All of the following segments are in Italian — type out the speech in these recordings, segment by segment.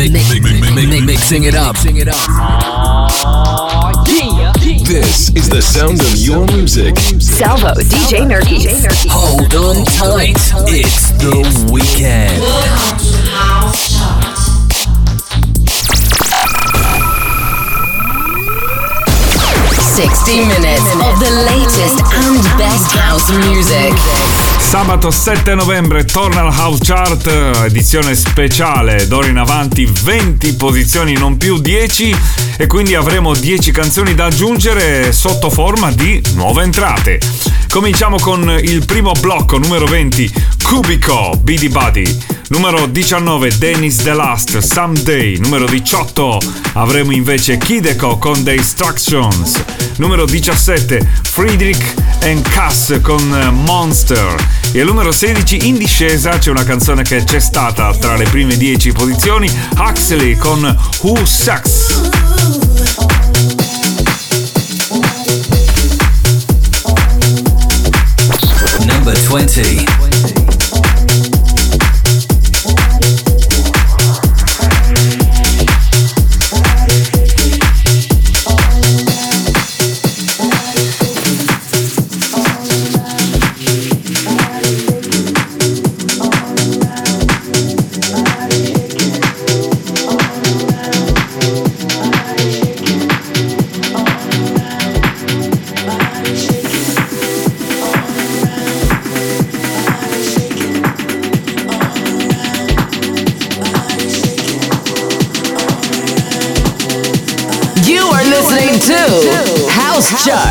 Mixing it up. This is the sound of your music. Salvo, DJ Nerky. Hold on tight. It's the weekend. 60 minutes of the latest and best house music. Sabato 7 novembre torna al House Chart, edizione speciale, d'ora in avanti 20 posizioni, non più 10 e quindi avremo 10 canzoni da aggiungere sotto forma di nuove entrate. Cominciamo con il primo blocco, numero 20, Cubico, Bidi Buddy. Numero 19, Dennis The Last, Someday. Numero 18, avremo invece Kideko con The Instructions. Numero 17, Friedrich and Cass con Monster. E al numero 16, in discesa, c'è una canzone che c'è stata tra le prime 10 posizioni, Huxley con Who Sucks. 2020. House Chart.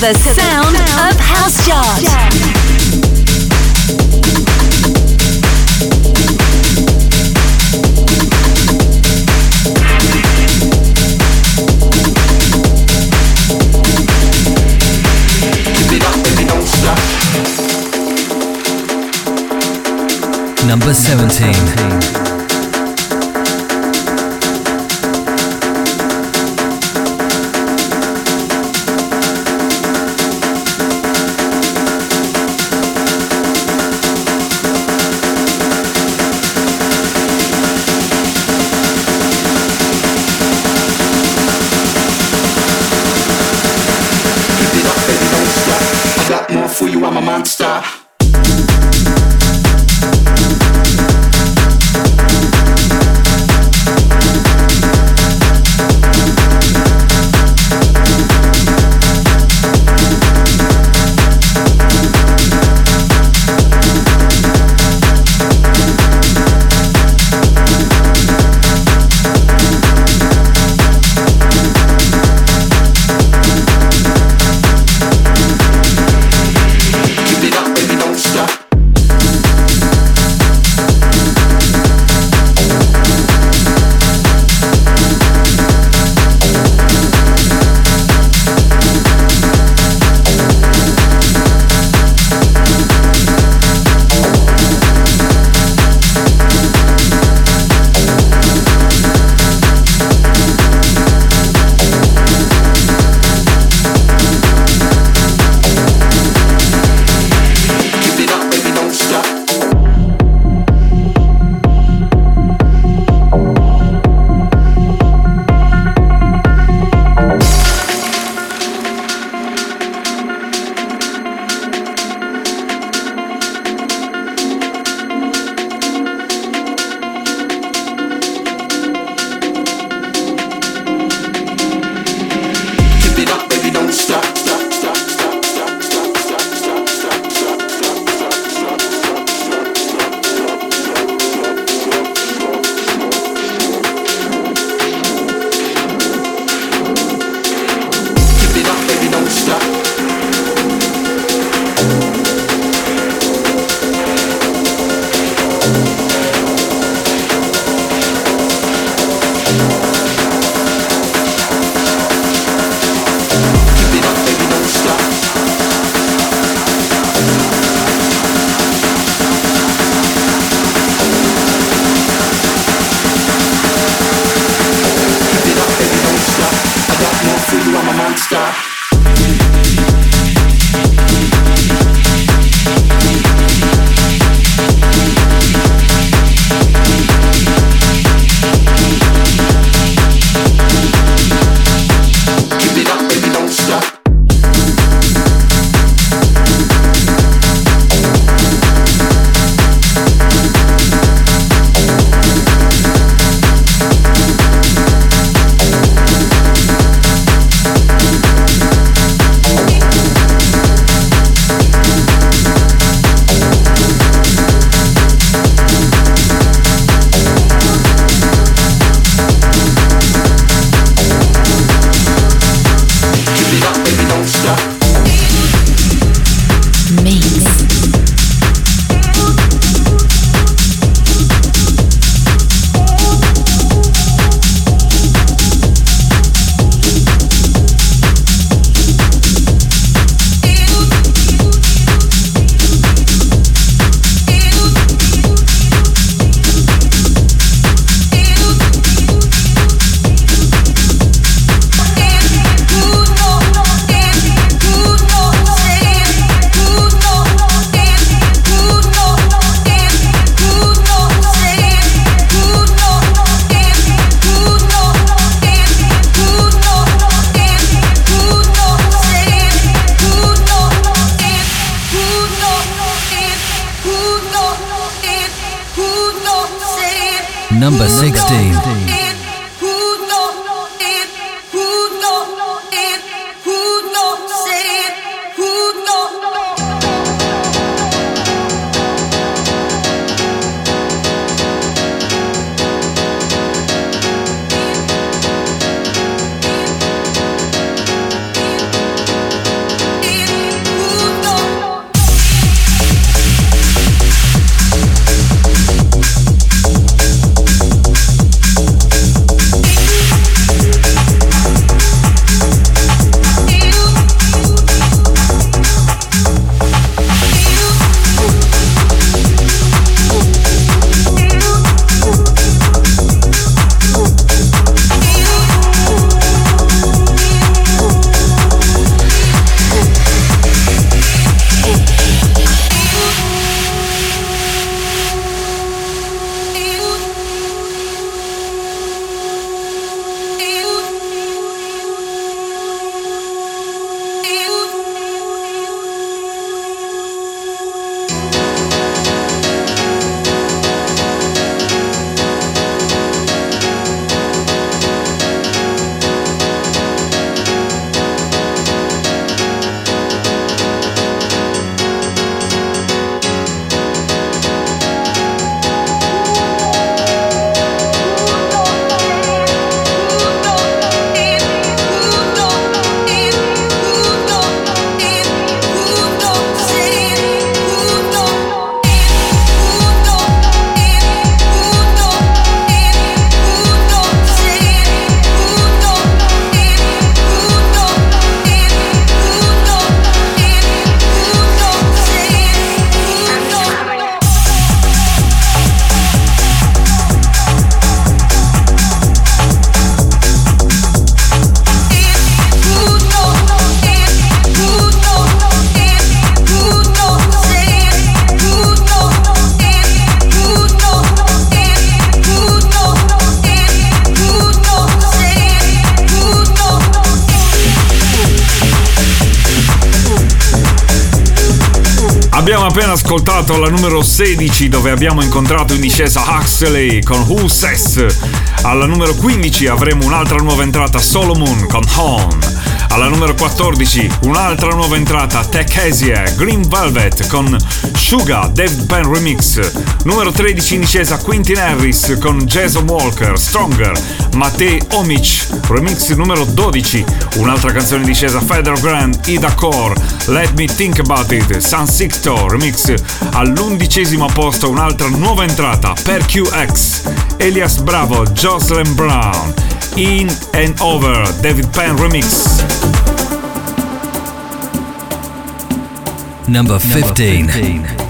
The sound number 16. Ascoltato la numero 16 dove abbiamo incontrato in discesa Huxley con Who Says. Alla numero 15 avremo un'altra nuova entrata Solomon con Home. Alla numero 14 un'altra nuova entrata Tech Asia Green Velvet con Suga David Penn Remix. Numero 13 in discesa Quintin Harris con Jason Walker Stronger. Mattei Omic Remix numero 12. Un'altra canzone in discesa Federal Grand Ida Core Let Me Think About It San Sixto Remix. All'undicesimo posto un'altra nuova entrata per QX Elias Bravo Jocelyn Brown In and Over David Penn Remix. Number 15. 13.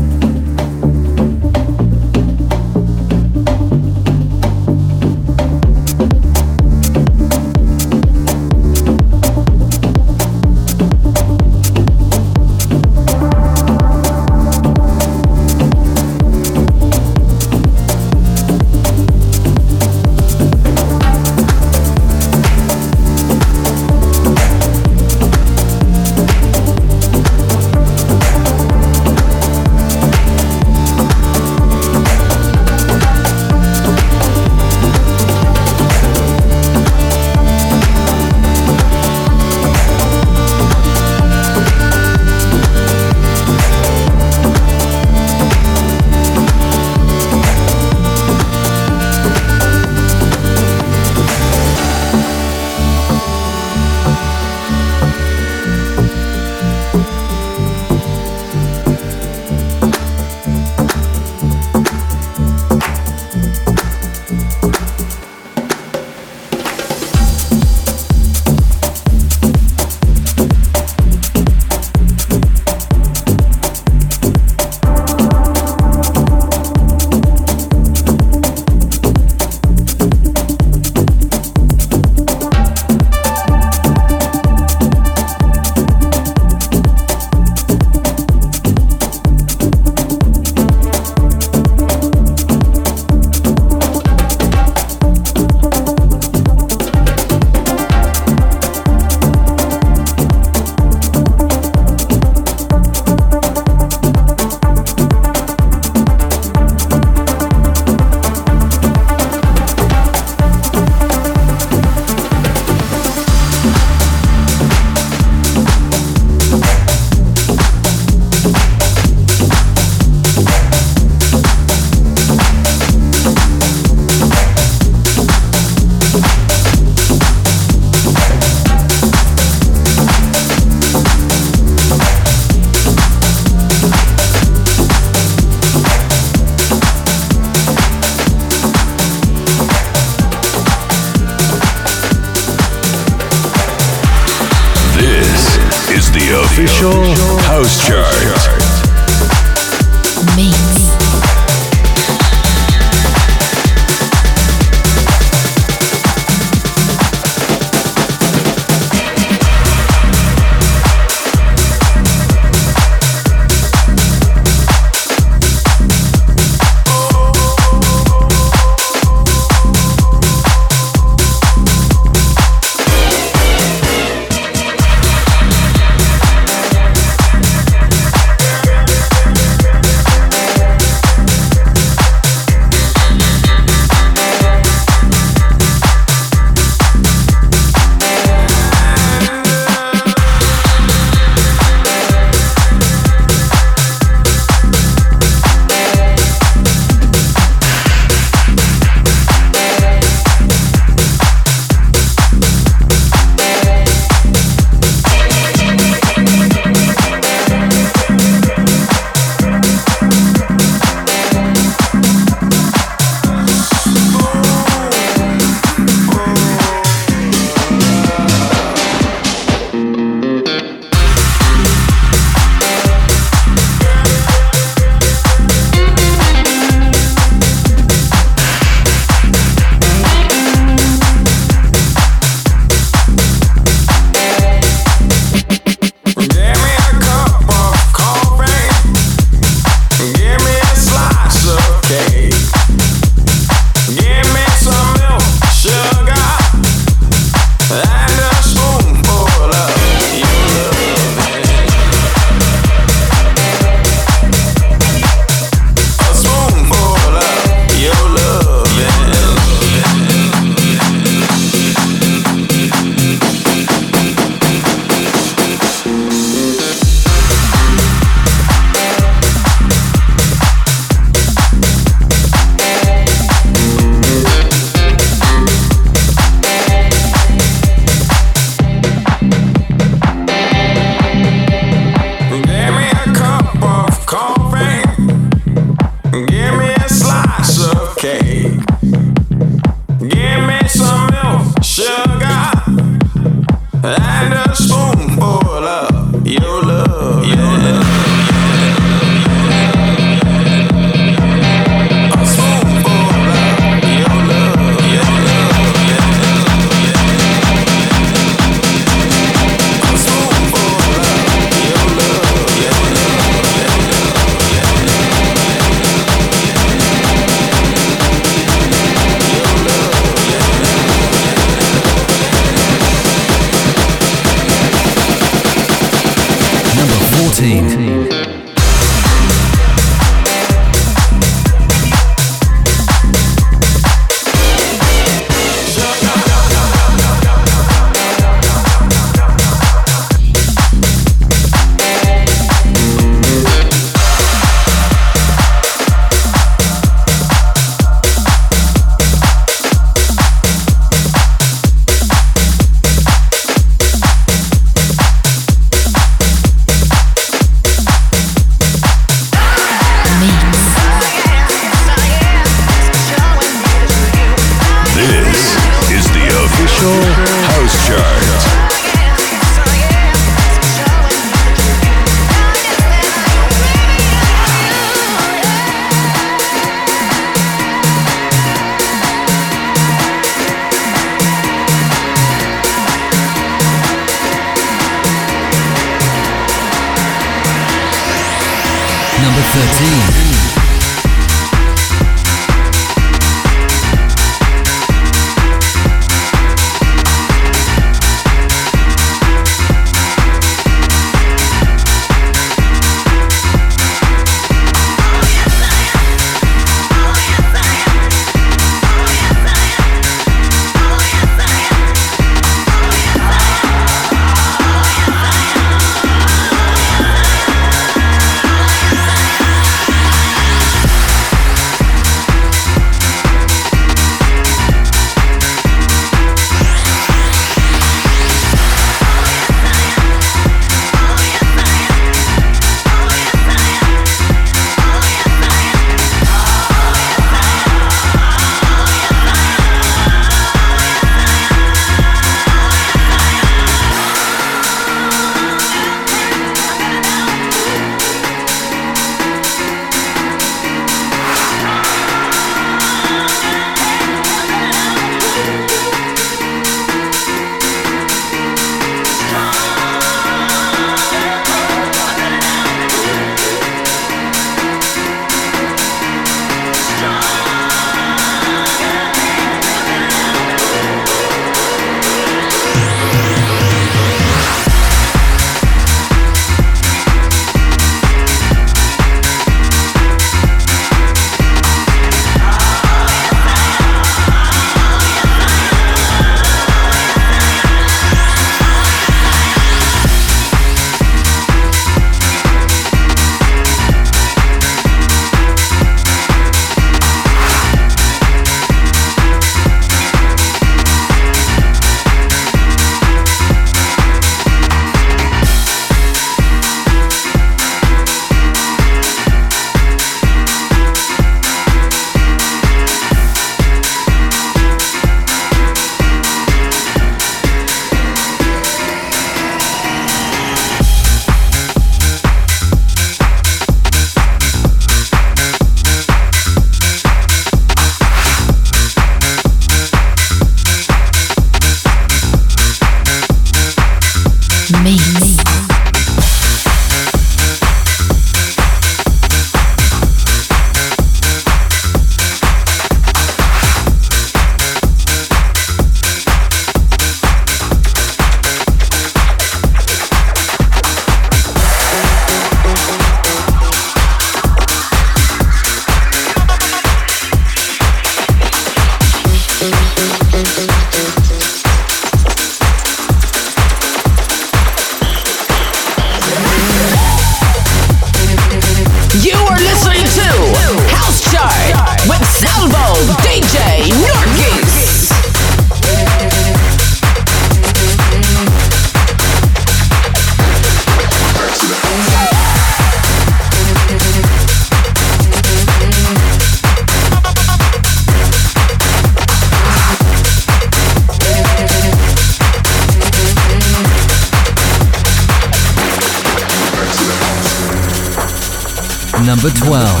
Number 12.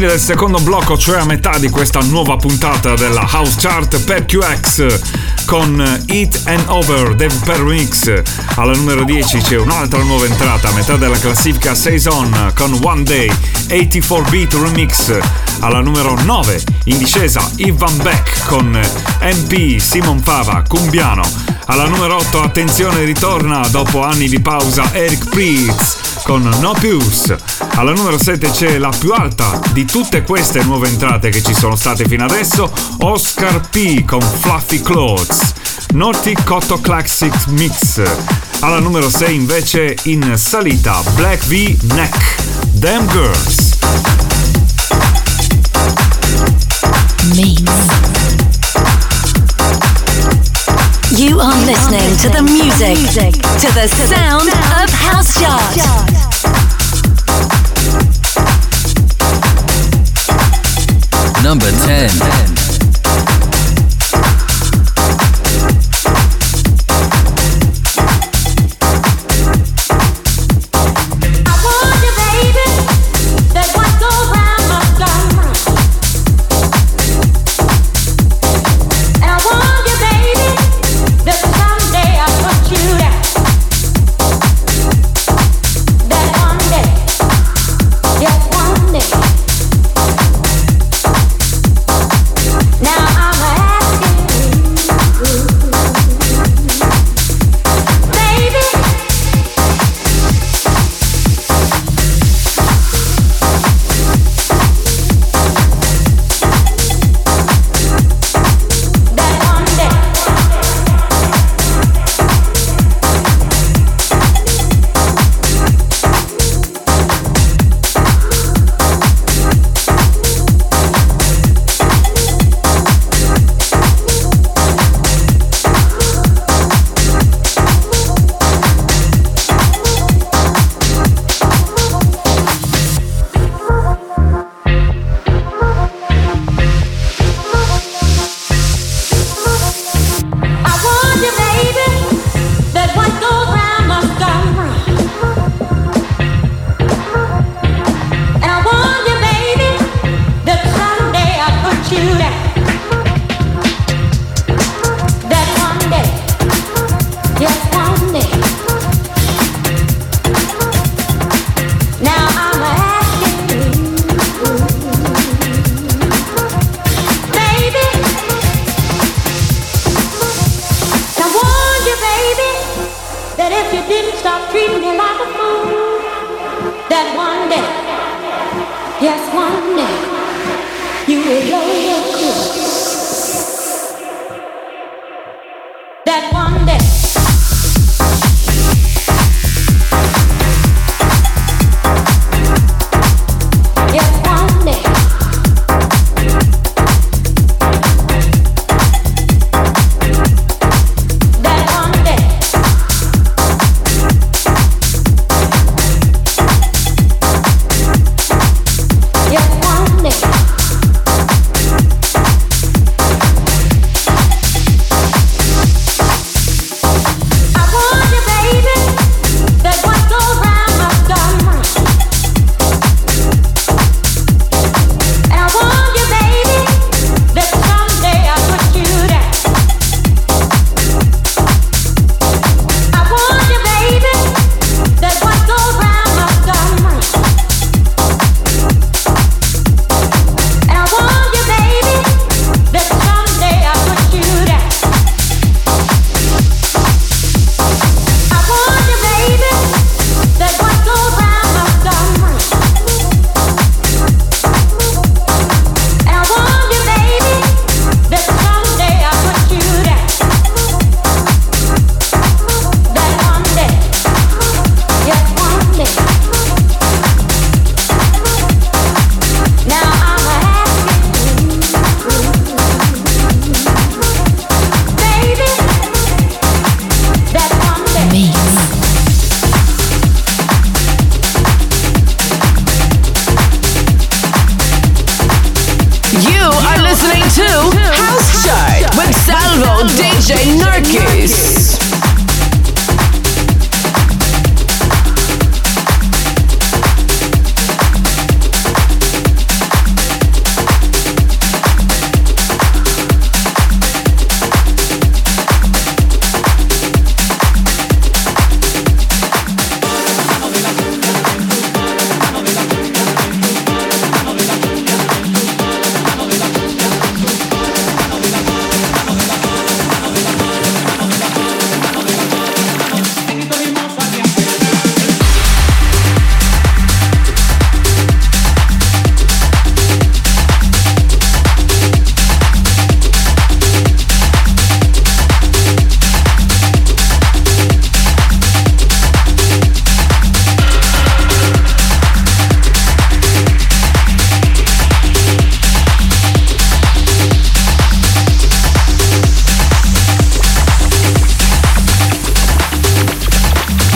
Fine del secondo blocco, cioè a metà di questa nuova puntata della House Chart per QX con Eat and Over Dave Per Remix. Alla numero 10 c'è un'altra nuova entrata a metà della classifica Saison con One Day 84 Beat Remix. Alla numero 9 in discesa Ivan Beck con MP Simon Fava Cumbiano. Alla numero 8 attenzione ritorna dopo anni di pausa Eric Priest con No Pius. Alla numero 7 c'è la più alta di tutte queste nuove entrate che ci sono state fino adesso, Oscar P con Fluffy Clothes. Naughty Cotto Classic Mix. Alla numero 6 invece in salita Black V Neck. Damn Girls. Mix. You are listening to the music, to the sound of House Chart. Number 10.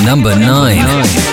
Number 9.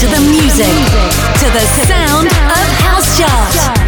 to the music, to the sound of House Chart.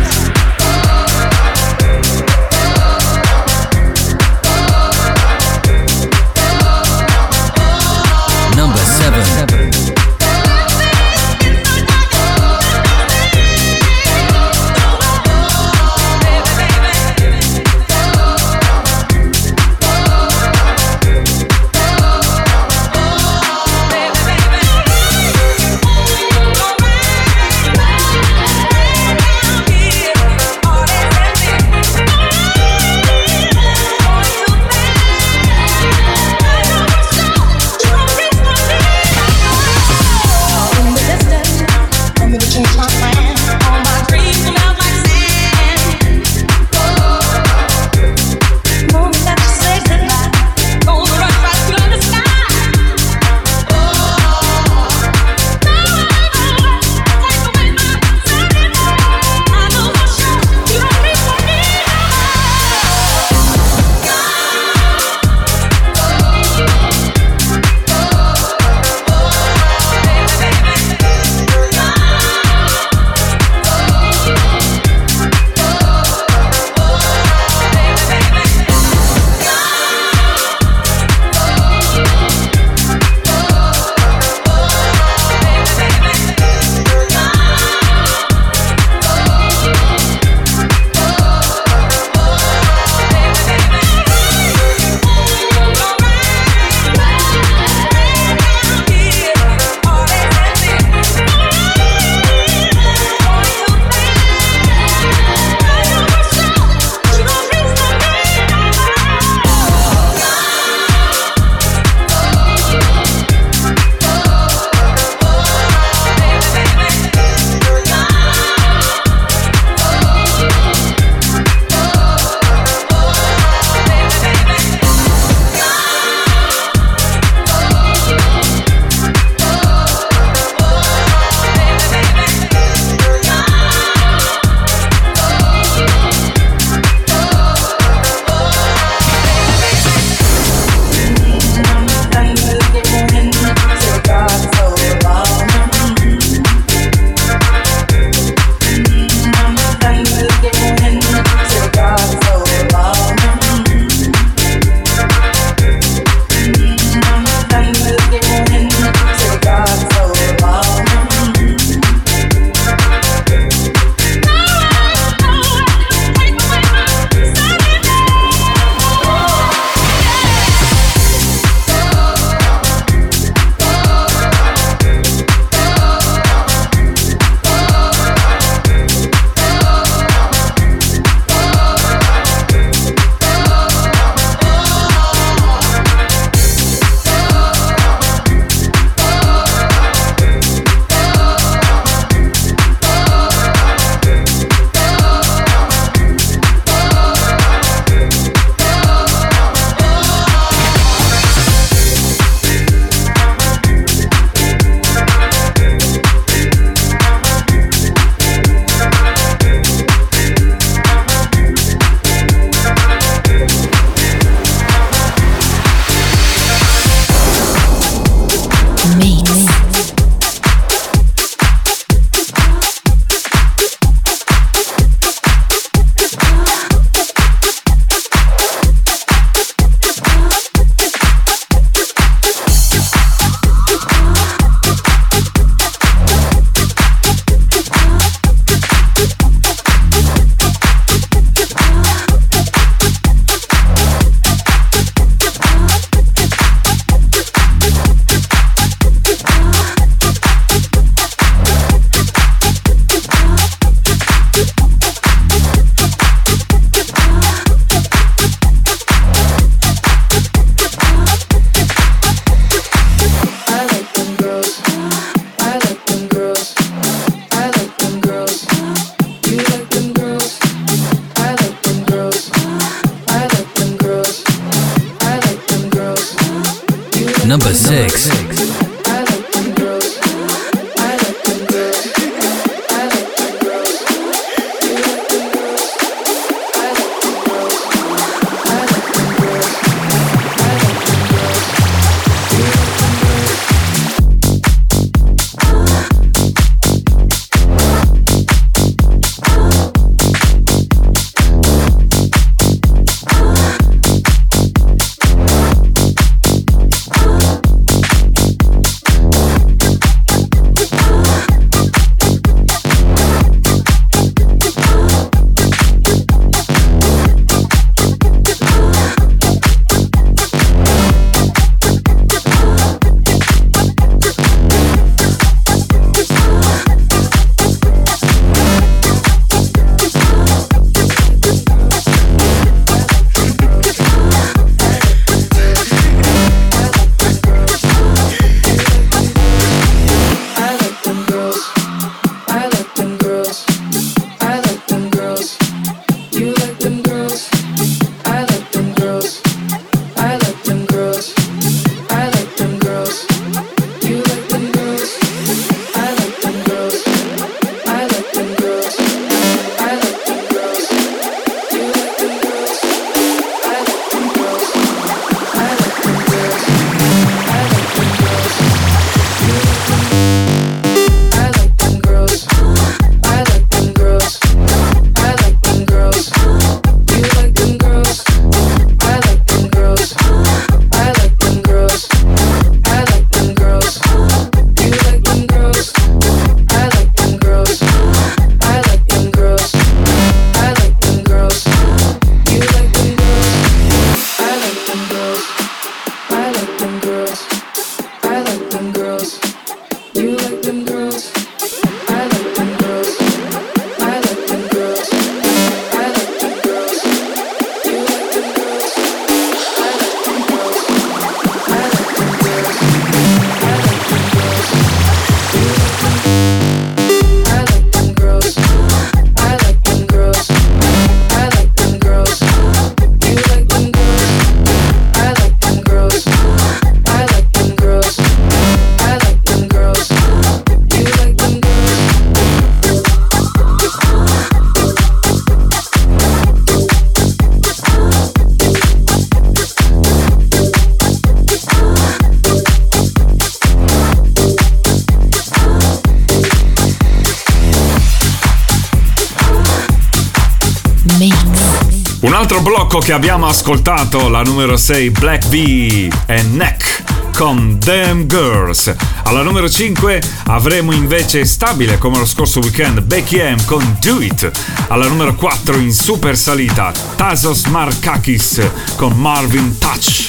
Altro blocco che abbiamo ascoltato, la numero 6 Black V e Neck con Damn Girls. Alla numero 5 avremo invece stabile come lo scorso weekend Becky M con Do It. Alla numero 4 in super salita Tasos Markakis con Marvin Touch.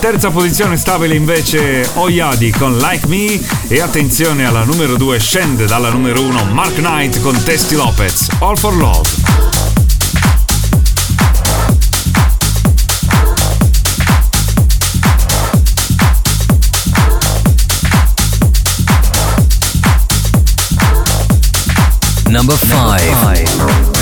Terza posizione stabile invece Oyadi con Like Me e attenzione alla numero 2 scende dalla numero 1 Mark Knight con Testy Lopez All for Love. Number five.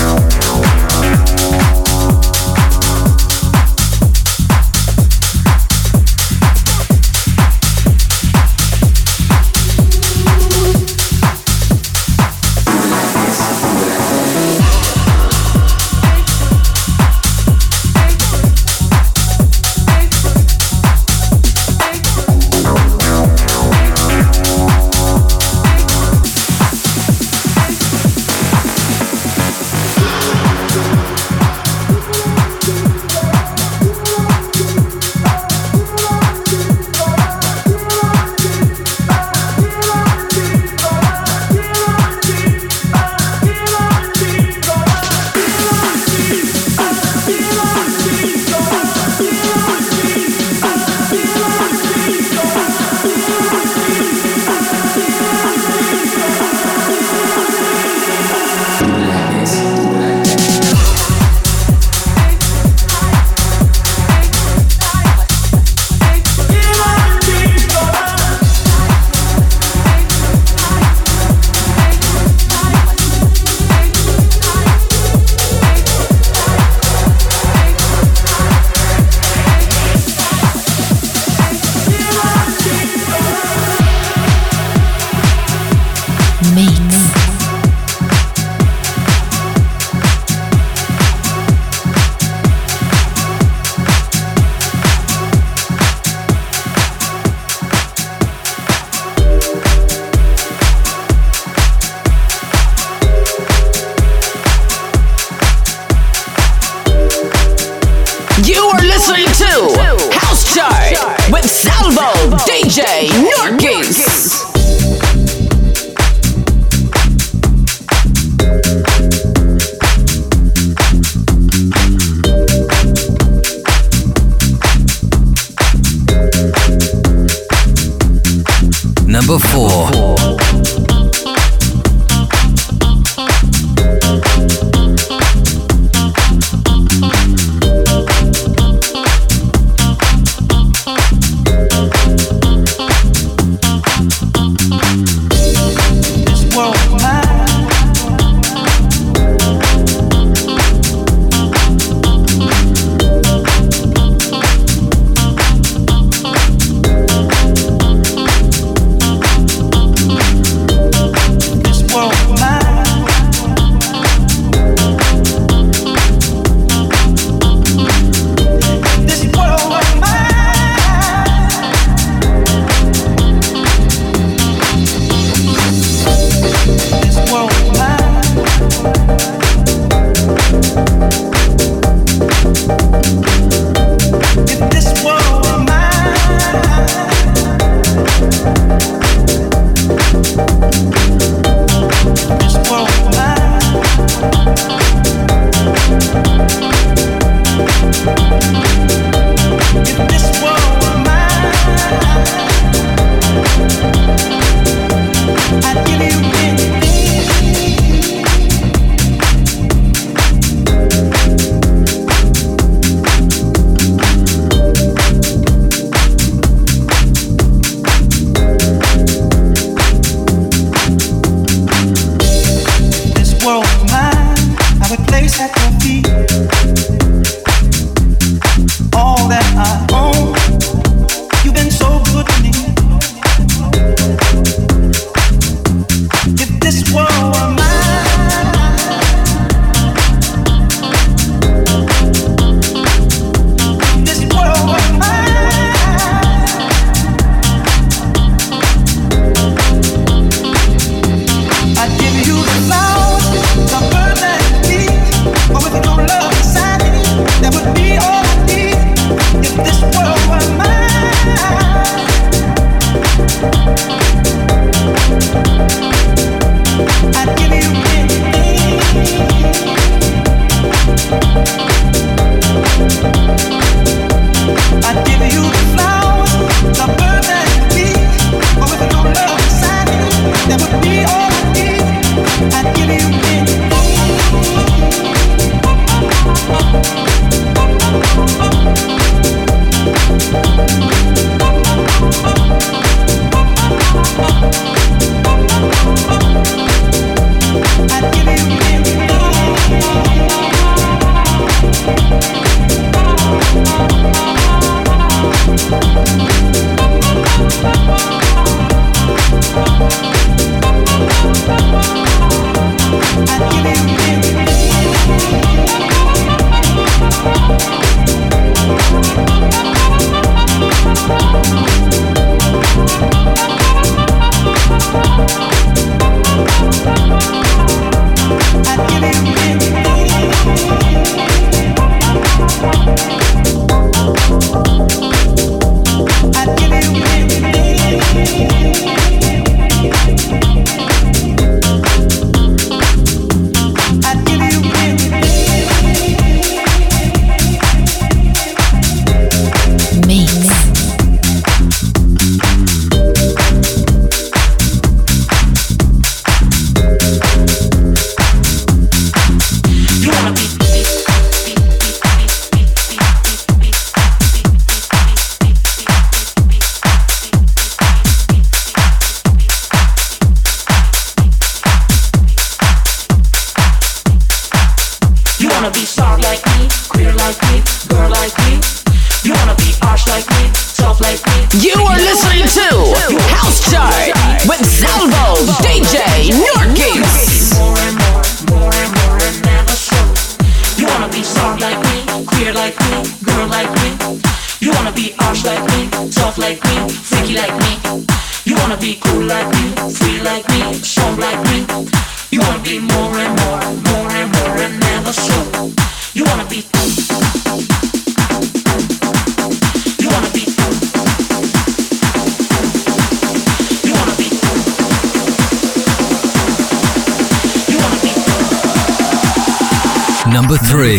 Number three.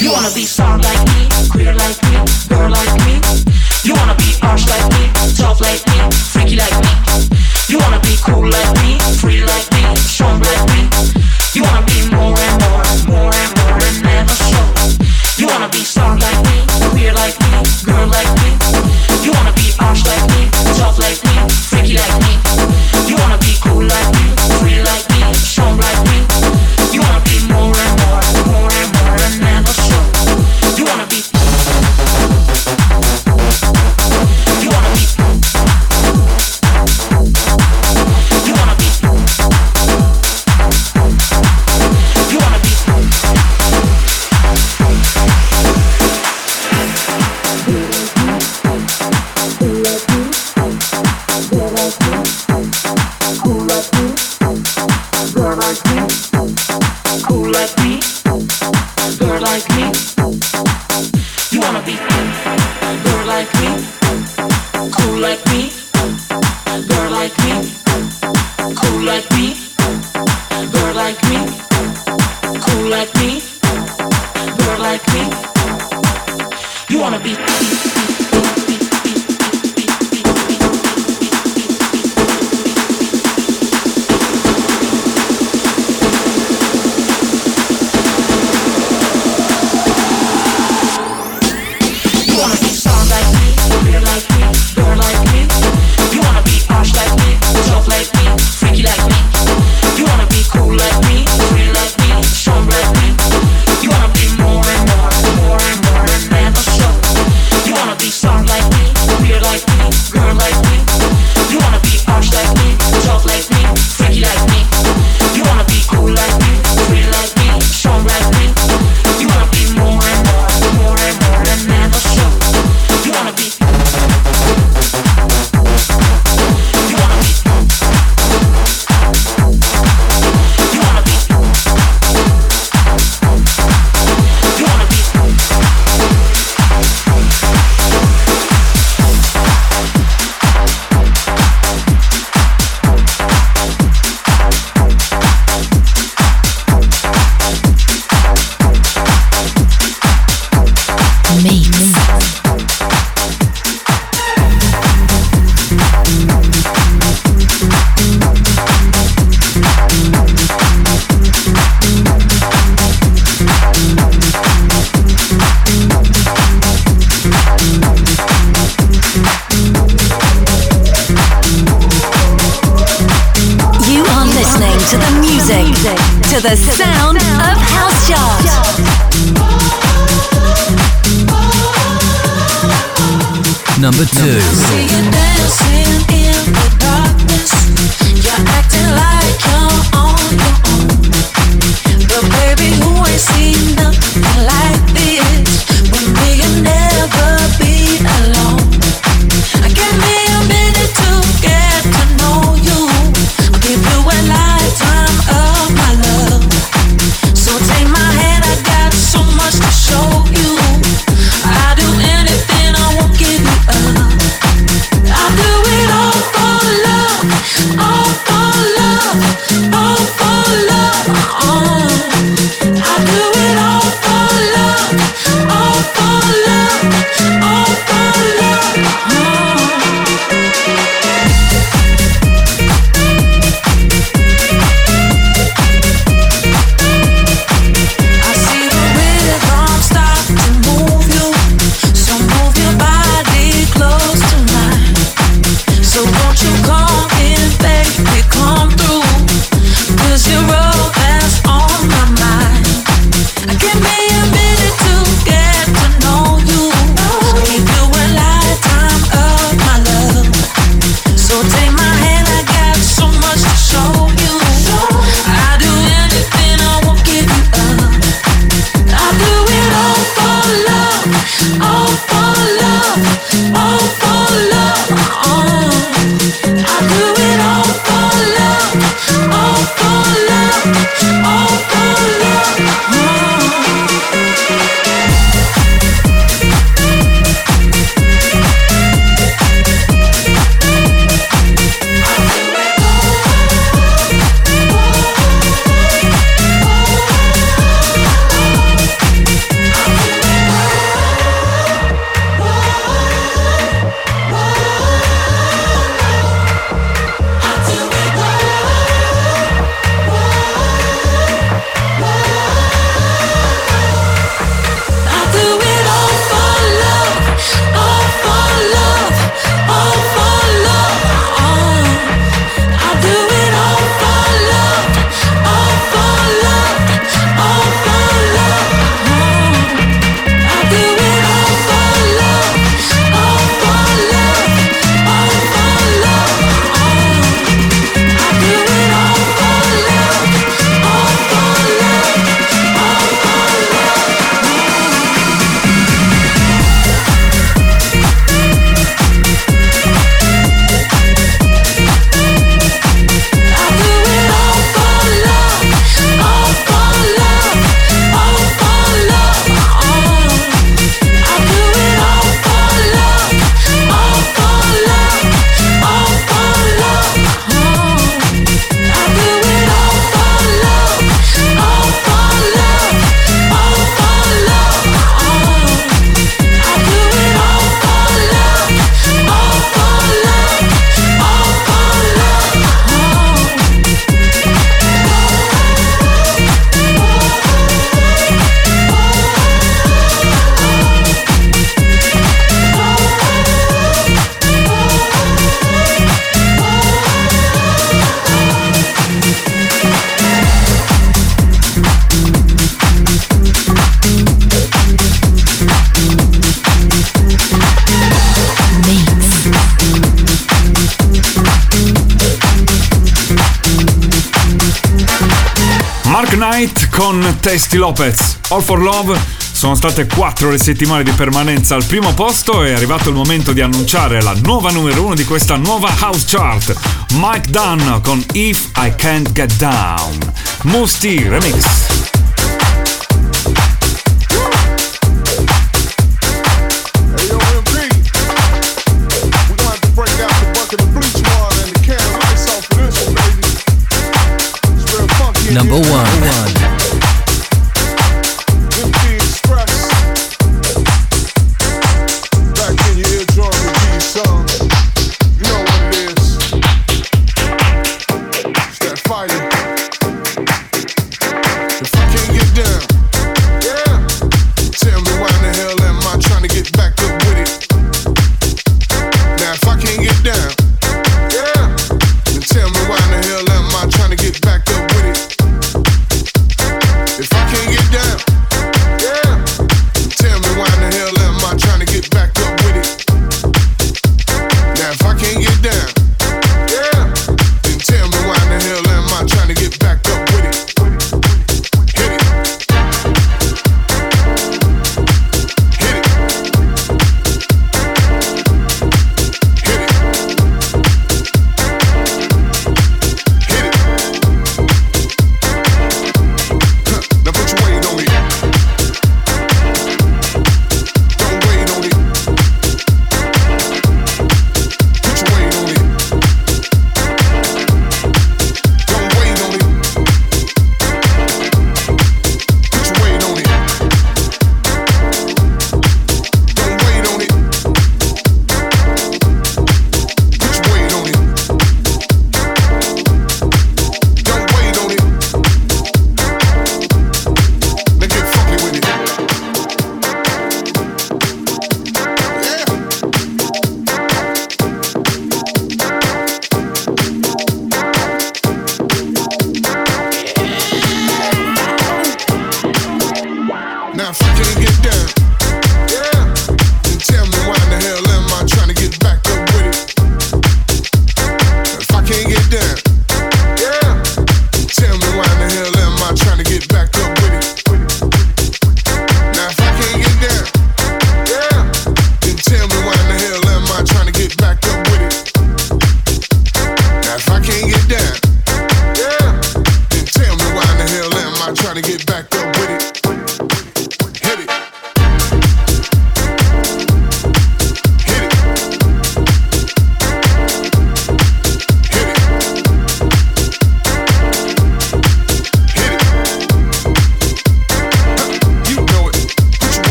You wanna be smart like me, queer like me, girl like me. You wanna be harsh like me, tough like me, freaky like me. You wanna be cool like me, free like me, strong like me. You wanna be more and more, more and more, and never show. You wanna be like me, queer like me, girl like me. You wanna be harsh like me, tough like me. number two. Christy Lopez. All for Love sono state 4 le settimane di permanenza al primo posto e è arrivato il momento di annunciare la nuova numero 1 di questa nuova house chart. Mike Dunn con If I Can't Get Down. Musti Remix. Number 1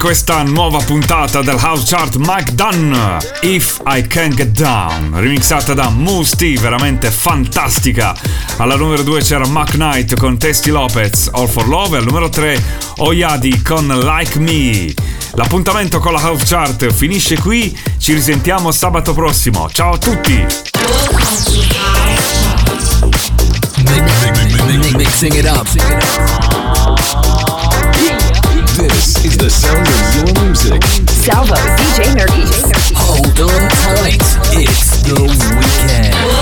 Questa nuova puntata del House Chart Mike Dunn, If I Can Get Down, remixata da Moosty, veramente fantastica. Alla numero due c'era Mac Knight con Testy Lopez, All for Love, e al numero tre Oyadi con Like Me. L'appuntamento con la House Chart finisce qui, ci risentiamo sabato prossimo. Ciao a tutti! Mixing it up. Is the sound of your music. Salvo, DJ Nerdy. Hold on tight. It's the weekend.